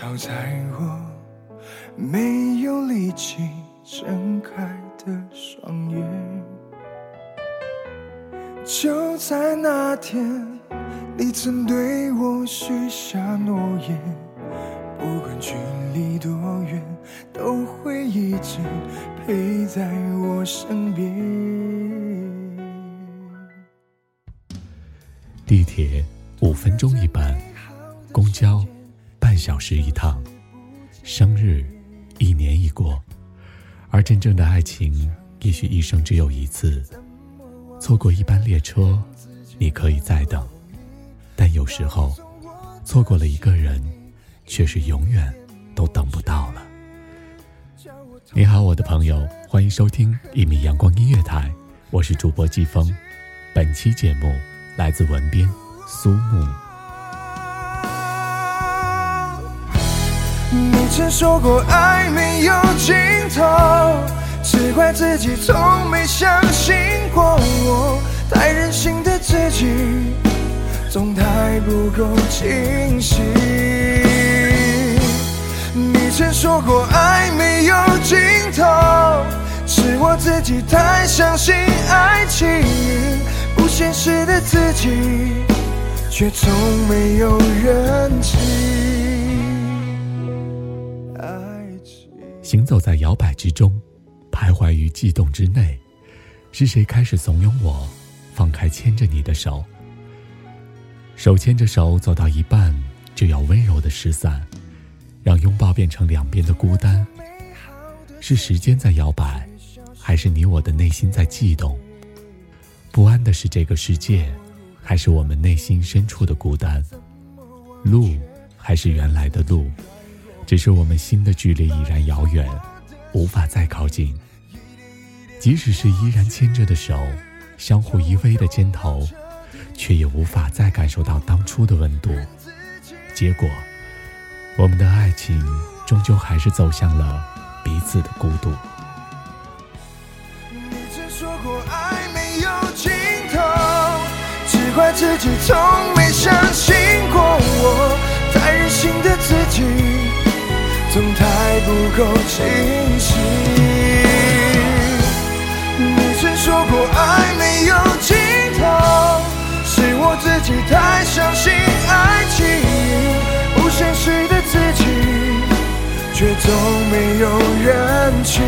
照在我没有力气睁开的双眼。就在那天，你曾对我许下诺言，不管距离多远，都会一直陪在我身边。地铁五分钟一班，公交半小时一趟，生日一年一过，而真正的爱情也许一生只有一次。错过一班列车，你可以再等，但有时候错过了一个人，却是永远都等不到了。你好，我的朋友，欢迎收听一米阳光音乐台，我是主播季风。本期节目来自文编苏木。你曾说过爱没有尽头，只怪自己从没相信过我，太任性的自己，总太不够清醒。你曾说过爱没有尽头，是我自己太相信爱情，不现实的自己，却从没有认清。行走在摇摆之中，徘徊于悸动之内，是谁开始怂恿我放开牵着你的手？手牵着手走到一半，就要温柔的失散，让拥抱变成两边的孤单。是时间在摇摆，还是你我的内心在悸动？不安的是这个世界，还是我们内心深处的孤单？路还是原来的路？只是我们心的距离已然遥远，无法再靠近。即使是依然牵着的手，相互依偎的肩头，却也无法再感受到当初的温度。结果，我们的爱情终究还是走向了彼此的孤独。你曾说过爱没有尽头，只怪自己从没相信过够清晰。你曾说过爱没有尽头，是我自己太相信爱情，不现实的自己。却总没有人情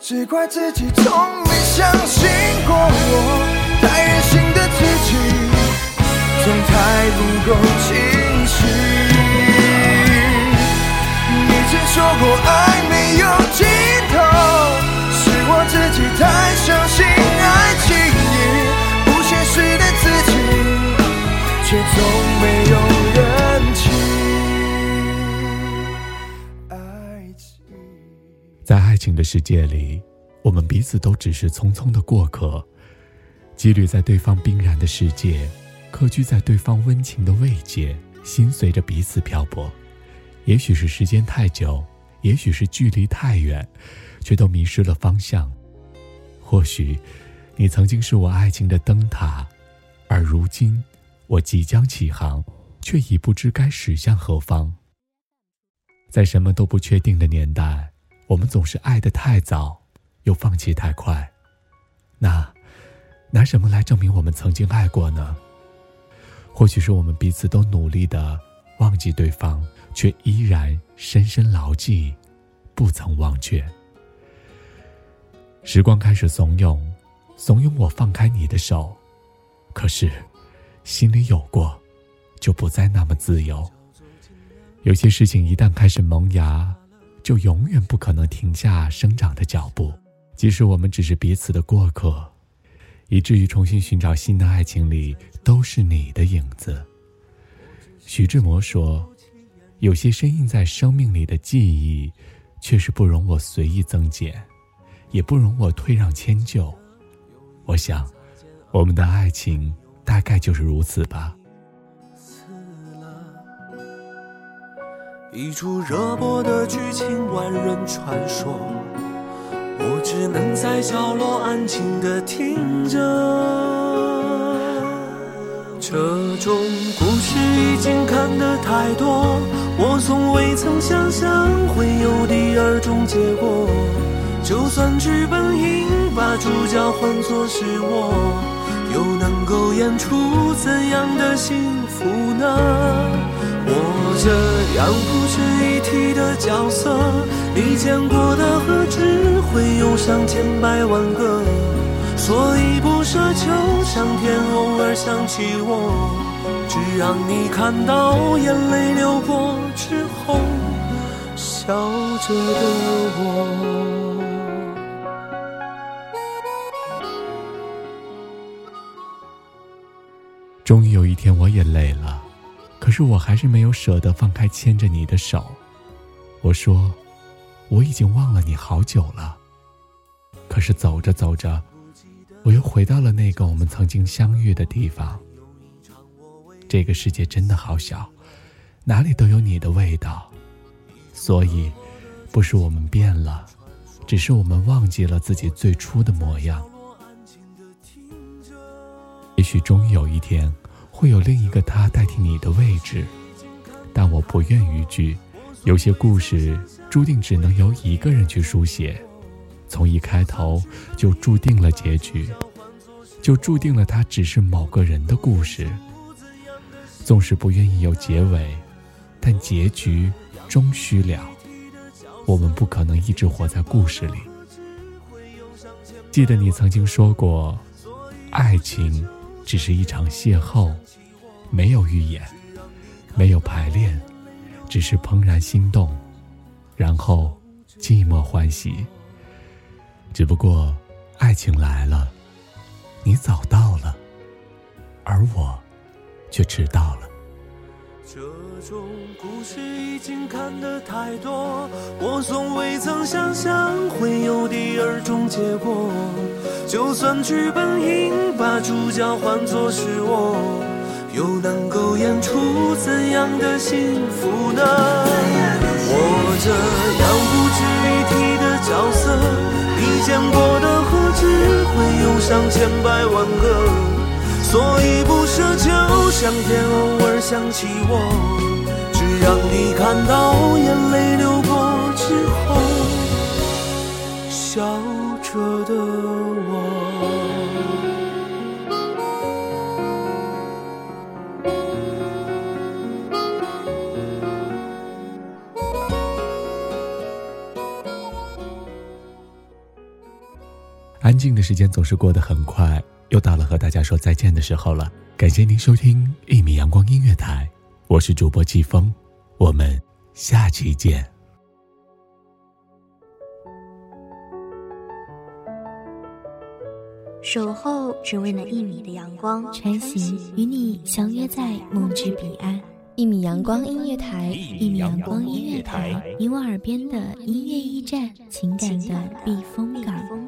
只怪自己从没相信过我，太任性的自己。总太不够清醒。你曾说过爱情的世界里，我们彼此都只是匆匆的过客，羁旅在对方冰然的世界，客居在对方温情的慰藉，心随着彼此漂泊。也许是时间太久，也许是距离太远，却都迷失了方向。或许，你曾经是我爱情的灯塔，而如今，我即将起航，却已不知该驶向何方。在什么都不确定的年代，我们总是爱得太早，又放弃太快。那，拿什么来证明我们曾经爱过呢？或许是我们彼此都努力的忘记对方。却依然深深牢记，不曾忘却。时光开始怂恿，怂恿我放开你的手，可是，心里有过，就不再那么自由。有些事情一旦开始萌芽，就永远不可能停下生长的脚步。即使我们只是彼此的过客，以至于重新寻找新的爱情里，都是你的影子。徐志摩说。有些深印在生命里的记忆，却是不容我随意增减，也不容我退让迁就。我想，我们的爱情大概就是如此吧。一出热播的剧情，万人传说，我只能在角落安静的听着。这种故事已经看得太多，我从未曾想象会有第二种结果。就算剧本应把主角换作是我，又能够演出怎样的幸福呢？我这样不值一提的角色，你见过的何止会有上千百万个？所以不奢求上天偶尔想起我，只让你看到眼泪流过之后笑着的我。终于有一天我也累了，可是我还是没有舍得放开牵着你的手。我说，我已经忘了你好久了。可是走着走着。我又回到了那个我们曾经相遇的地方。这个世界真的好小，哪里都有你的味道。所以，不是我们变了，只是我们忘记了自己最初的模样。也许终于有一天，会有另一个他代替你的位置，但我不愿逾矩。有些故事注定只能由一个人去书写。从一开头就注定了结局，就注定了它只是某个人的故事。纵使不愿意有结尾，但结局终须了。我们不可能一直活在故事里。记得你曾经说过，爱情只是一场邂逅，没有预演，没有排练，只是怦然心动，然后寂寞欢喜。只不过，爱情来了，你早到了，而我却迟到了。这种故事已经看得太多，我从未曾想象会有第二种结果。就算剧本应把主角换作是我，又能够演出怎样的幸福呢？我这样不值一提的角色。你见过的何止会有上千百万个，所以不奢求上天偶尔想起我，只让你看到眼泪流过之后笑着的安静的时间总是过得很快，又到了和大家说再见的时候了。感谢您收听一米阳光音乐台，我是主播季风，我们下期见。守候只为那一米的阳光，穿行与你相约在梦之彼岸。一米阳光音乐台，一米阳光音乐台，你我耳边的音乐驿站，情感的避风港。